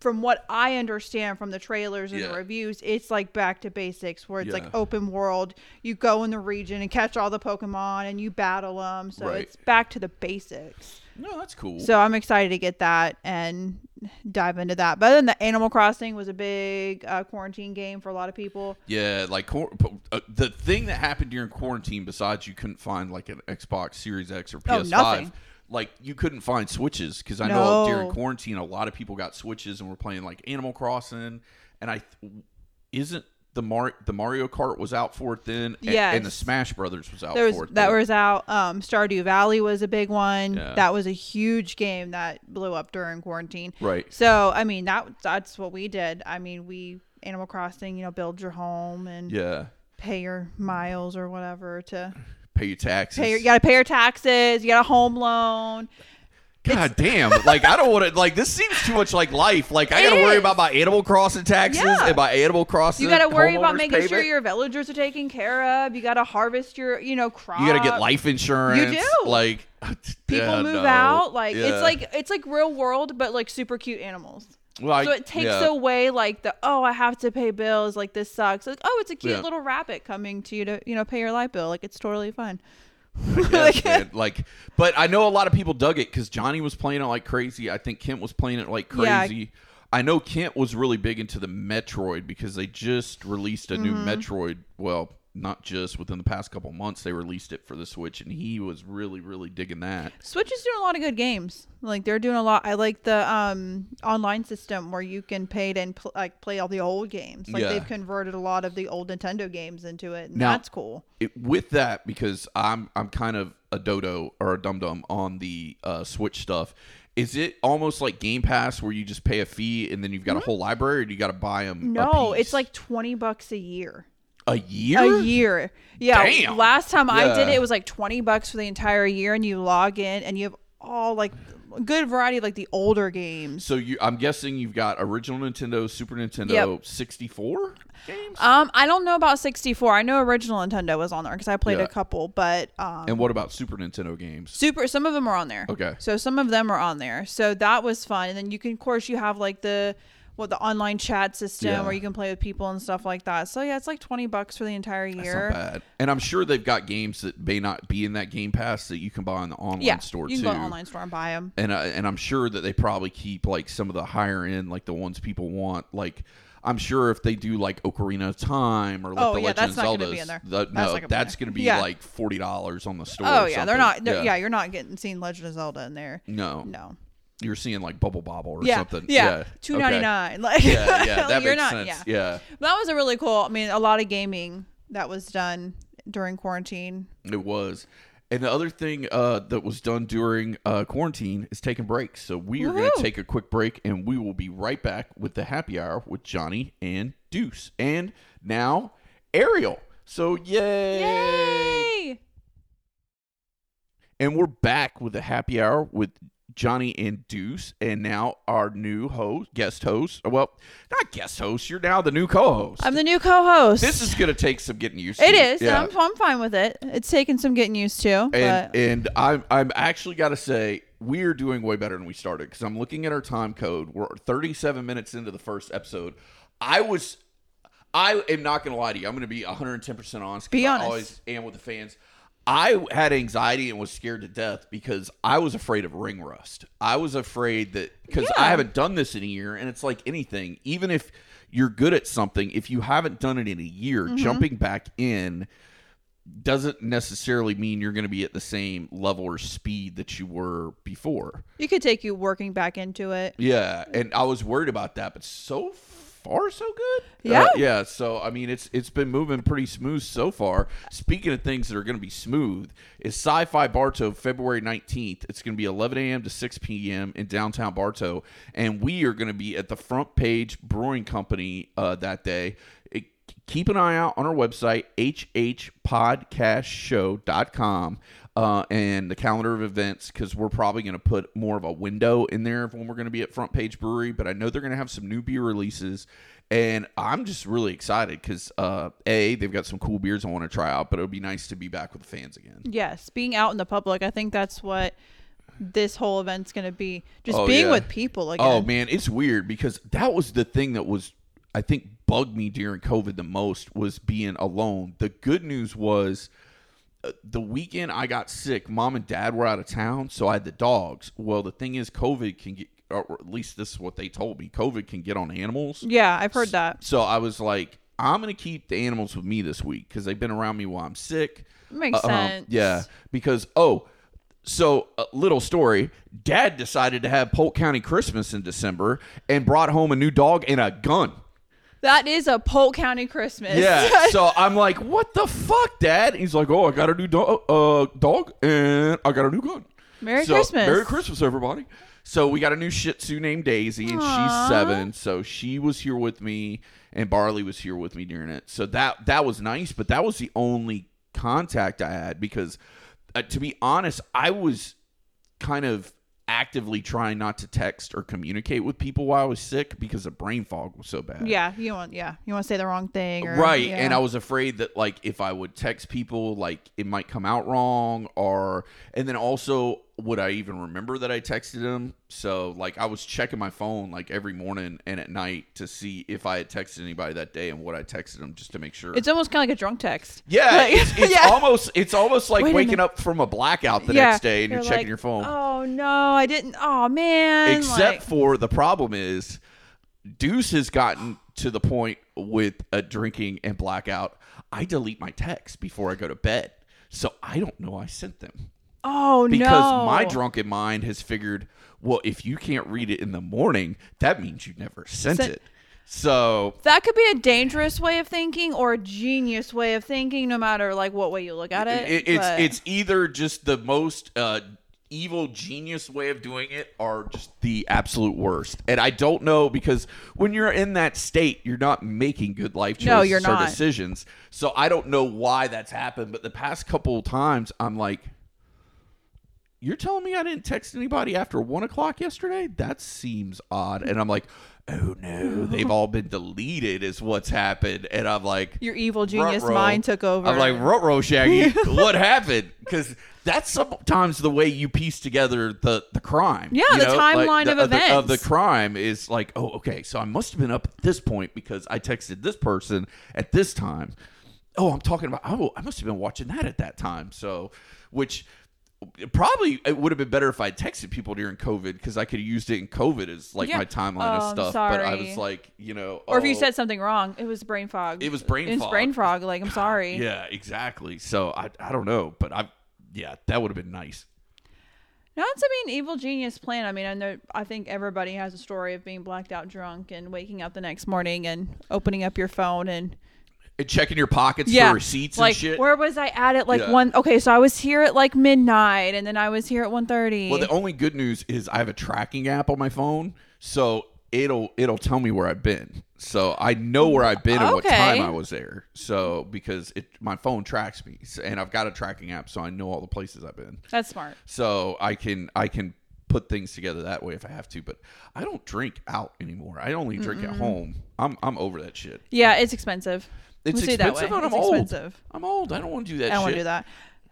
from what I understand from the trailers and Yeah. the reviews, it's like back to basics where it's Yeah. like open world. You go in the region and catch all the Pokemon and you battle them. So Right. it's back to the basics. no, that's cool. So I'm excited to get that and dive into that. But then the Animal Crossing was a big uh, quarantine game for a lot of people. yeah, like uh, the thing that happened during quarantine, besides you couldn't find like an Xbox Series X or Oh, PS5. nothing. like you couldn't find switches because I know during quarantine a lot of people got switches and were playing like Animal Crossing, and I isn't the Mar- the Mario Kart was out for it then, and, and the Smash Brothers was out There was for it. that then. was out. Um, Stardew Valley was a big one. Yeah. That was a huge game that blew up during quarantine. right. So I mean that that's what we did. I mean we Animal Crossing, you know, build your home and Yeah, pay your miles or whatever to pay your taxes. pay. Your, you got to pay your taxes. You got a home loan. God damn! Like I don't want to. Like this seems too much like life. Like I got to worry is. about my Animal Crossing taxes Yeah. and my Animal Crossing. You got to worry about homeowners making sure payment. your villagers are taken care of. You got to harvest your, you know, crop. You got to get life insurance. You do. Like People yeah, move no. out. Like Yeah. it's like it's like real world, but like super cute animals. Well, I- so it takes yeah. away like the oh I have to pay bills like this sucks. Like oh it's a cute Yeah. little rabbit coming to you to you know pay your light bill. Like it's totally fine. Yes, man. Like, but I know a lot of people dug it because Johnny was playing it like crazy. I think Kent was playing it like Yeah. crazy. I know Kent was really big into the Metroid because they just released a new Mm-hmm. Metroid. Well, not just within the past couple months, they released it for the Switch, and he was really, really digging that. Switch is doing a lot of good games. Like they're doing a lot. I like the um online system where you can pay to and pl- like play all the old games. Like Yeah. they've converted a lot of the old Nintendo games into it. And Now- that's cool. It, with that, because I'm I'm kind of a dodo or a dum dum on the uh, Switch stuff. Is it almost like Game Pass where you just pay a fee and then you've got a whole library, or do you got to buy them? Mm-hmm. No, it's like twenty bucks a year. A year. A year. Yeah. Damn. Last time I did it, it was like 20 bucks for the entire year, and you log in and you have all like a good variety of like the older games. So you, I'm guessing you've got original Nintendo, Super Nintendo, Yep. 64 games. Um, I don't know about 64. I know original Nintendo was on there because I played Yeah. a couple, but um, and what about Super Nintendo games? super some of them are on there. Okay. So some of them are on there. So that was fun, and then you can, of course, you have like the what the online chat system Yeah. where you can play with people and stuff like that. So yeah, it's like 20 bucks for the entire That's year. not bad. And I'm sure they've got games that may not be in that Game Pass that you can buy on the online Yeah, store you can too. go to the online store and buy them. and uh, and I'm sure that they probably keep like some of the higher end, like the ones people want. Like I'm sure if they do like Ocarina of Time or like Oh, the yeah, Legend that's of not Zelda, gonna be in there. That's no, gonna be that's going to be Yeah. like forty dollars on the store. Oh yeah, they're not. They're, yeah. you're not getting seeing Legend of Zelda in there. No, No. You're seeing like Bubble Bobble or Yeah. something. Yeah. Okay. Two ninety nine. Like Yeah, yeah, that you're makes not. sense. Yeah. yeah. That was a really cool. I mean, a lot of gaming that was done during quarantine. It was. And the other thing uh, that was done during uh, quarantine is taking breaks. So we are going to take a quick break and we will be right back with the happy hour with Johnny and Deuce. And now, Ariel. So, yay. Yay! And we're back with the happy hour with Johnny and Deuce. And now our new host, guest host. Well, not guest host. You're now the new co host. I'm the new co-host. This is going to take some getting used It to. is. Yeah. I'm, I'm fine with it. It's taken some getting used to. and but and I'm I'm actually got to say we are doing way better than we started because I'm looking at our time code. We're 37 minutes into the first episode. I was, I am not going to lie to you. I'm going to be 110 percent honest. Be honest. I always am with the fans. I had anxiety and was scared to death because I was afraid of ring rust. I was afraid that because I haven't done this in a year, and it's like anything. Even if you're good at something, if you haven't done it in a year, Mm-hmm. jumping back in doesn't necessarily mean you're going to be at the same level or speed that you were before. it could take you working back into it. Yeah, and I was worried about that, but so far so good. Yeah. Uh, yeah. So I mean, it's it's been moving pretty smooth so far. Speaking of things that are going to be smooth, is Sci-Fi Bartow February nineteenth. It's going to be eleven a.m. to six p.m. in downtown Bartow, and we are going to be at the Front Page Brewing Company uh, that day. It, keep an eye out on our website hhpodcastshow.com uh, and the calendar of events because we're probably going to put more of a window in there of when we're going to be at front page brewery but i know they're going to have some new beer releases and i'm just really excited because uh, a they've got some cool beers i want to try out but it would be nice to be back with the fans again Yes, being out in the public. I think that's what this whole event's going to be. Just Oh, being yeah. with people again. Oh man, it's weird because that was the thing that was I think bugged me during COVID the most was being alone. The good news was the weekend I got sick, mom and dad were out of town, so I had the dogs. Well, the thing is COVID can get or at least this is what they told me. COVID can get on animals. Yeah, I've heard that. So I was like, I'm going to keep the animals with me this week cuz they've been around me while I'm sick. Makes Uh, um, sense. yeah, because oh, so a little story. Dad decided to have Polk County Christmas in December and brought home a new dog and a gun. That is a Polk County Christmas. Yeah. so I'm like, what the fuck, Dad? He's like, oh, I got a new dog, uh, dog, and I got a new gun. Merry So, Christmas. Merry Christmas, everybody. So we got a new Shih Tzu named Daisy, and Aw. she's seven. So she was here with me, and Barley was here with me during it. So that that was nice, but that was the only contact I had because, uh, to be honest, I was kind of actively trying not to text or communicate with people while I was sick because the brain fog was so bad. Yeah, you want yeah, you want to say the wrong thing, or, Right, yeah. and I was afraid that like if I would text people, like it might come out wrong, or and then also would I even remember that I texted him? So like I was checking my phone like every morning and at night to see if I had texted anybody that day and what I texted them just to make sure. It's almost kind of like a drunk text. yeah, Like- it's, it's yeah. almost it's almost like Wait waking up from a blackout the Yeah, next day and you're, checking like, your phone. Oh no, I didn't. Oh man. Except like- for the problem is Deuce has gotten to the point with a drinking and blackout. I delete my texts before I go to bed. So I don't know I sent them. Oh Because no, Because my drunken mind has figured, well, if you can't read it in the morning, that means you never sent Sent- it. So That could be a dangerous way of thinking or a genius way of thinking, no matter like what way you look at it. it, it's but- it's either just the most uh, evil genius way of doing it or just the absolute worst. And I don't know because when you're in that state, you're not making good life choices No, you're or not. decisions. So I don't know why that's happened. But the past couple of times, I'm like. You're telling me I didn't text anybody after one o'clock yesterday? That seems odd. And I'm like, oh no, they've all been deleted, is what's happened. And I'm like, your evil genius Ruh-roh. mind took over. I'm like, Rotro Shaggy, what happened? Because that's sometimes the way you piece together the, the crime. Yeah, you the know? timeline the, of the- of the crime is like, oh, okay, so I must have been up at this point because I texted this person at this time. Oh, I'm talking about, oh, I must have been watching that at that time. So, which probably it would have been better if I texted people during COVID because I could have used it in COVID as like Yeah. my timeline Oh, of stuff. But I was like, you know, or if you oh, said something wrong, it was brain fog. It was brain It's fog. brain fog. Like, I'm sorry. Yeah, exactly. So I, I don't know, but I, yeah, that would have been nice. No, it's I mean evil genius plan. I mean, I know I think everybody has a story of being blacked out drunk and waking up the next morning and opening up your phone and And checking your pockets yeah, for receipts like and shit. where was I at at like Yeah. one? Okay, so I was here at like midnight and then I was here at one thirty. Well, the only good news is I have a tracking app on my phone, so it'll it'll tell me where I've been. So I know where I've been and what time I was there. So because it my phone tracks me, and I've got a tracking app, so I know all the places I've been. That's smart. So I can I can put things together that way if I have to. But I don't drink out anymore. I only drink at home. I'm I'm over that shit. Yeah, it's expensive. It's Let's say that expensive and I'm It's old. expensive. I'm old. I don't want to do that I don't want to do that.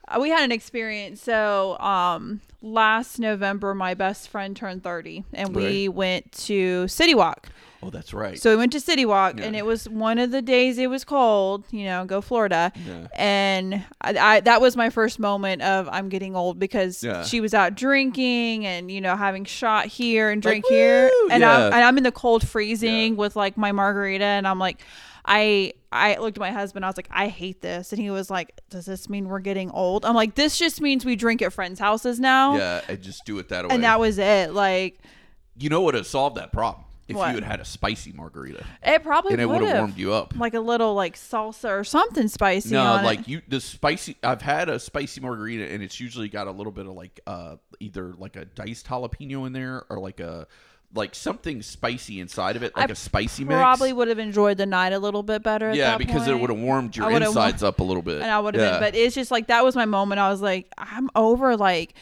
Uh, we had an experience. So, um, last November, my best friend turned 30, and we went to City Walk. Oh, that's right. So we went to City Walk, and Yeah. it was one of the days it was cold. You know, go Florida. Yeah. And I, I that was my first moment of I'm getting old because Yeah. she was out drinking and you know having shot here and drink Like, here, woo, and yeah. I'm and I'm in the cold freezing with like my margarita, and I'm like. I I looked at my husband. I was like, I hate this, and he was like, Does this mean we're getting old? I'm like, This just means we drink at friends' houses now. yeah, and just do it that way. And that was it. Like you know what would have solved that problem if What? you had had a spicy margarita it probably and it would have warmed you up. like a little like salsa or something spicy. No, like it. you the spicy. I've had a spicy margarita and it's usually got a little bit of like uh either like a diced jalapeno in there or like a like something spicy inside of it, like I a spicy mix. probably would have enjoyed the night a little bit better. at yeah, because it would have warmed your insides up a little bit. and I would have yeah. been. But it's just like that was my moment. I was like, I'm over. Like,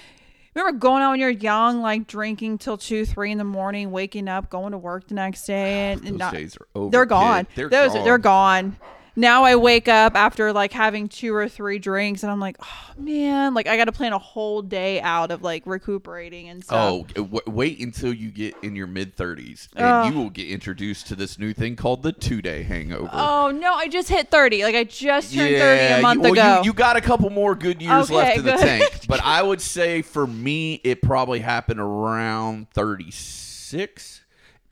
remember going out when you're young, like drinking till two, three in the morning, waking up, going to work the next day, and, not, days are over. they're kid. They're Those gone. they're gone. Now I wake up after like having two or three drinks, and I'm like, oh man, like I got to plan a whole day out of like recuperating and stuff. Oh, eh, w- wait until you get in your mid 30s and you will get introduced to this new thing called the two day hangover. Oh no, I just hit 30. Like I just turned 30 a month well, ago. You, you got a couple more good years Okay, left in the tank. But I would say for me, it probably happened around 36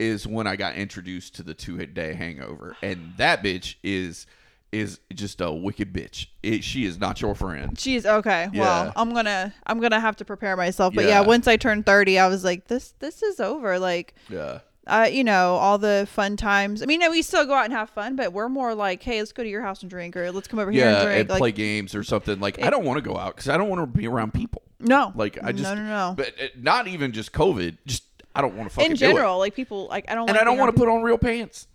is when I got introduced to the two day hangover. And that bitch is is just a wicked bitch. It, she is not your friend. She's okay. Well, I'm gonna I'm gonna have to prepare myself. But yeah. Yeah. once I turned 30, I was like, this this is over. Like, Yeah. uh, you know, all the fun times. I mean, we still go out and have fun, but we're more like, hey, let's go to your house and drink, or let's come over here and drink. and like, play games or something. Like I don't want to go out because I don't want to be around people. no, Like I just no, no, no. But uh, not even just COVID. Just I don't want to fucking In do it. general, like people, like I don't. and like I don't want to put on real pants.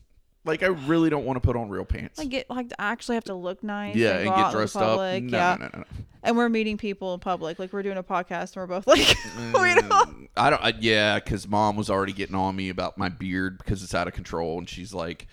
Like I really don't want to put on real pants. Like get like to actually have to look nice. yeah, and, and get dressed up. No, yeah, no, no, no. and we're meeting people in public. Like we're doing a podcast, and we're both like, we don't. Mm, I don't. I, yeah, because mom was already getting on me about my beard because it's out of control, and she's like,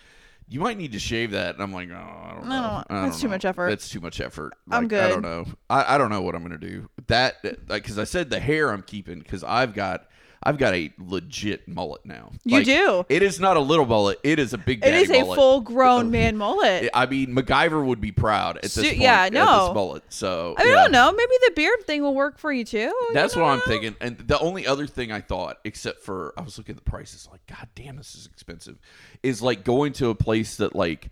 "You might need to shave that." And I'm like, "Oh, I don't know. No, I don't that's too know. much effort. That's too much effort. I'm good. I don't know. I, I don't know what I'm gonna do. That like because I said the hair I'm keeping because I've got I've got a legit mullet now. You Like, do. It is not a little mullet. It is a big. It is a mullet. full-grown man mullet. I mean, MacGyver would be proud at this Su- point. yeah, no. mullet. So I mean, yeah. I don't know. Maybe the beard thing will work for you too. You That's what don't I'm thinking. And the only other thing I thought, except for I was looking at the prices, like, God damn, this is expensive, is like going to a place that like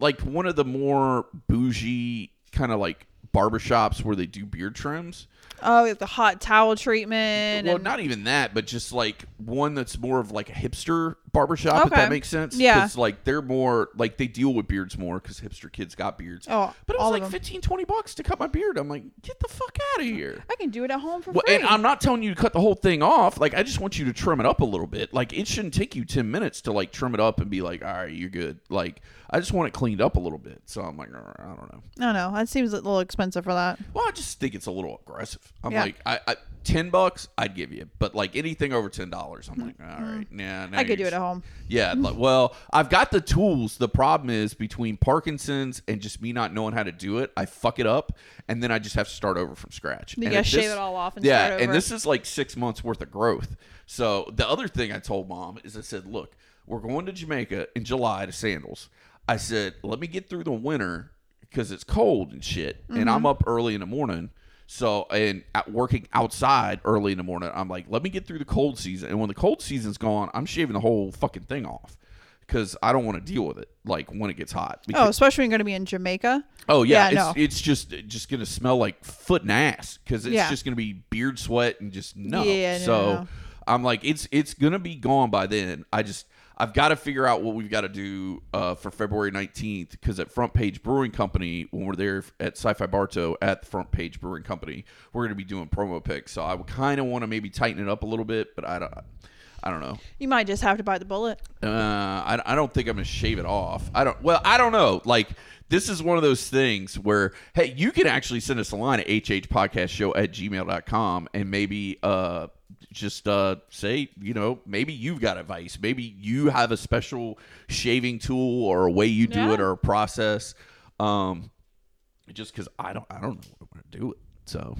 like one of the more bougie kind of like barbershops where they do beard trims. Oh, like the hot towel treatment. Well, and- not even that, but just like one that's more of like a hipster barbershop, if that makes sense. Yeah. Because like they're more like they deal with beards more because hipster kids got beards. Oh, but it was like them. 15, 20 bucks to cut my beard. I'm like, get the fuck out of here. I can do it at home for Well, free. and I'm not telling you to cut the whole thing off. Like, I just want you to trim it up a little bit. Like, it shouldn't take you 10 minutes to, like, trim it up and be like, all right, you're good. Like, I just want it cleaned up a little bit. So I'm like, I don't know. no, no, that seems a little expensive for that. Well, I just think it's a little aggressive. I'm Yeah. like, I, I, 10 bucks, I'd give you. But, like, anything over $10, I'm like, all right, yeah. Mm-hmm. I could do it at home. Yeah, like, well, I've got the tools. The problem is between Parkinson's and just me not knowing how to do it, I fuck it up, and then I just have to start over from scratch. You And gotta shave this- it all off and yeah, and this is like six months worth of growth. So the other thing I told mom is I said, look, we're going to Jamaica in July to Sandals. I said, let me get through the winter because it's cold and shit, and I'm Mm-hmm. up early in the morning. So and at working outside early in the morning, I'm like, let me get through the cold season. And when the cold season's gone, I'm shaving the whole fucking thing off because I don't want to deal with it like when it gets hot. Oh, especially when you're going to be in Jamaica. Oh yeah, Yeah, it's no. it's just just gonna smell like foot and ass because it's Yeah. just gonna be beard sweat and just no. Yeah, so no, no. I'm like, it's it's gonna be gone by then. I just I've got to figure out what we've got to do uh, for February 19th because at Front Page Brewing Company when we're there at Sci-Fi Bartow at the Front Page Brewing Company we're gonna be doing promo picks. So I kind of want to maybe tighten it up a little bit, but I don't. I don't know. You might just have to bite the bullet. Uh, I, I don't think I'm gonna shave it off. I don't. Well, I don't know. Like this is one of those things where hey, you can actually send us a line at hhpodcastshow at gmail.com and maybe uh just uh say you know maybe you've got advice maybe you have a special shaving tool or a way you do Yeah. it or a process um just because i don't i don't know what i'm gonna do it so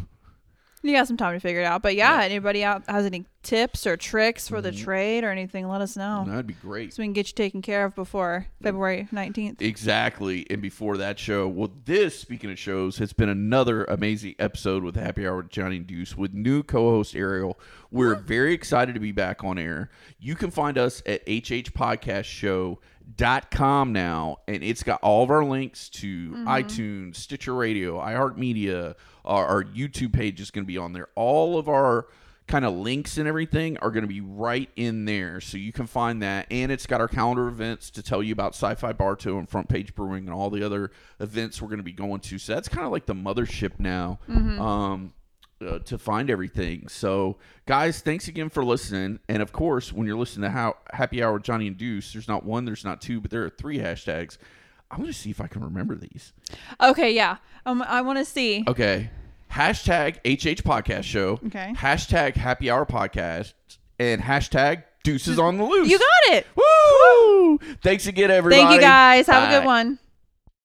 You got some time to figure it out. But yeah, anybody out has any tips or tricks for Mm-hmm. the trade or anything, let us know. that'd be great So we can get you taken care of before February 19th. Exactly. And before that show, well, this, speaking of shows, has been another amazing episode with Happy Hour with Johnny Deuce with new co host Ariel. We're very excited to be back on air. You can find us at hhpodcastshow.com now, and it's got all of our links to iTunes, Stitcher Radio, iHeartMedia, our, our YouTube page is going to be on there. All of our kind of links and everything are going to be right in there. So you can find that. And it's got our calendar events to tell you about Sci Fi Bartow and Front Page Brewing and all the other events we're going to be going to. So that's kind of like the mothership now. Um, uh, to find everything. So, guys, thanks again for listening. And of course, when you're listening to how Happy Hour Johnny and Deuce, there's not one, there's not two, but there are three hashtags. I'm going to see if I can remember these. Okay, yeah. Um, I want to see. Okay. Hashtag HH Podcast Show. Okay. Hashtag Happy Hour Podcast. And hashtag Deuces on the Loose. You got it. Woo! Thanks again, everybody. Thank you guys. Have a good one.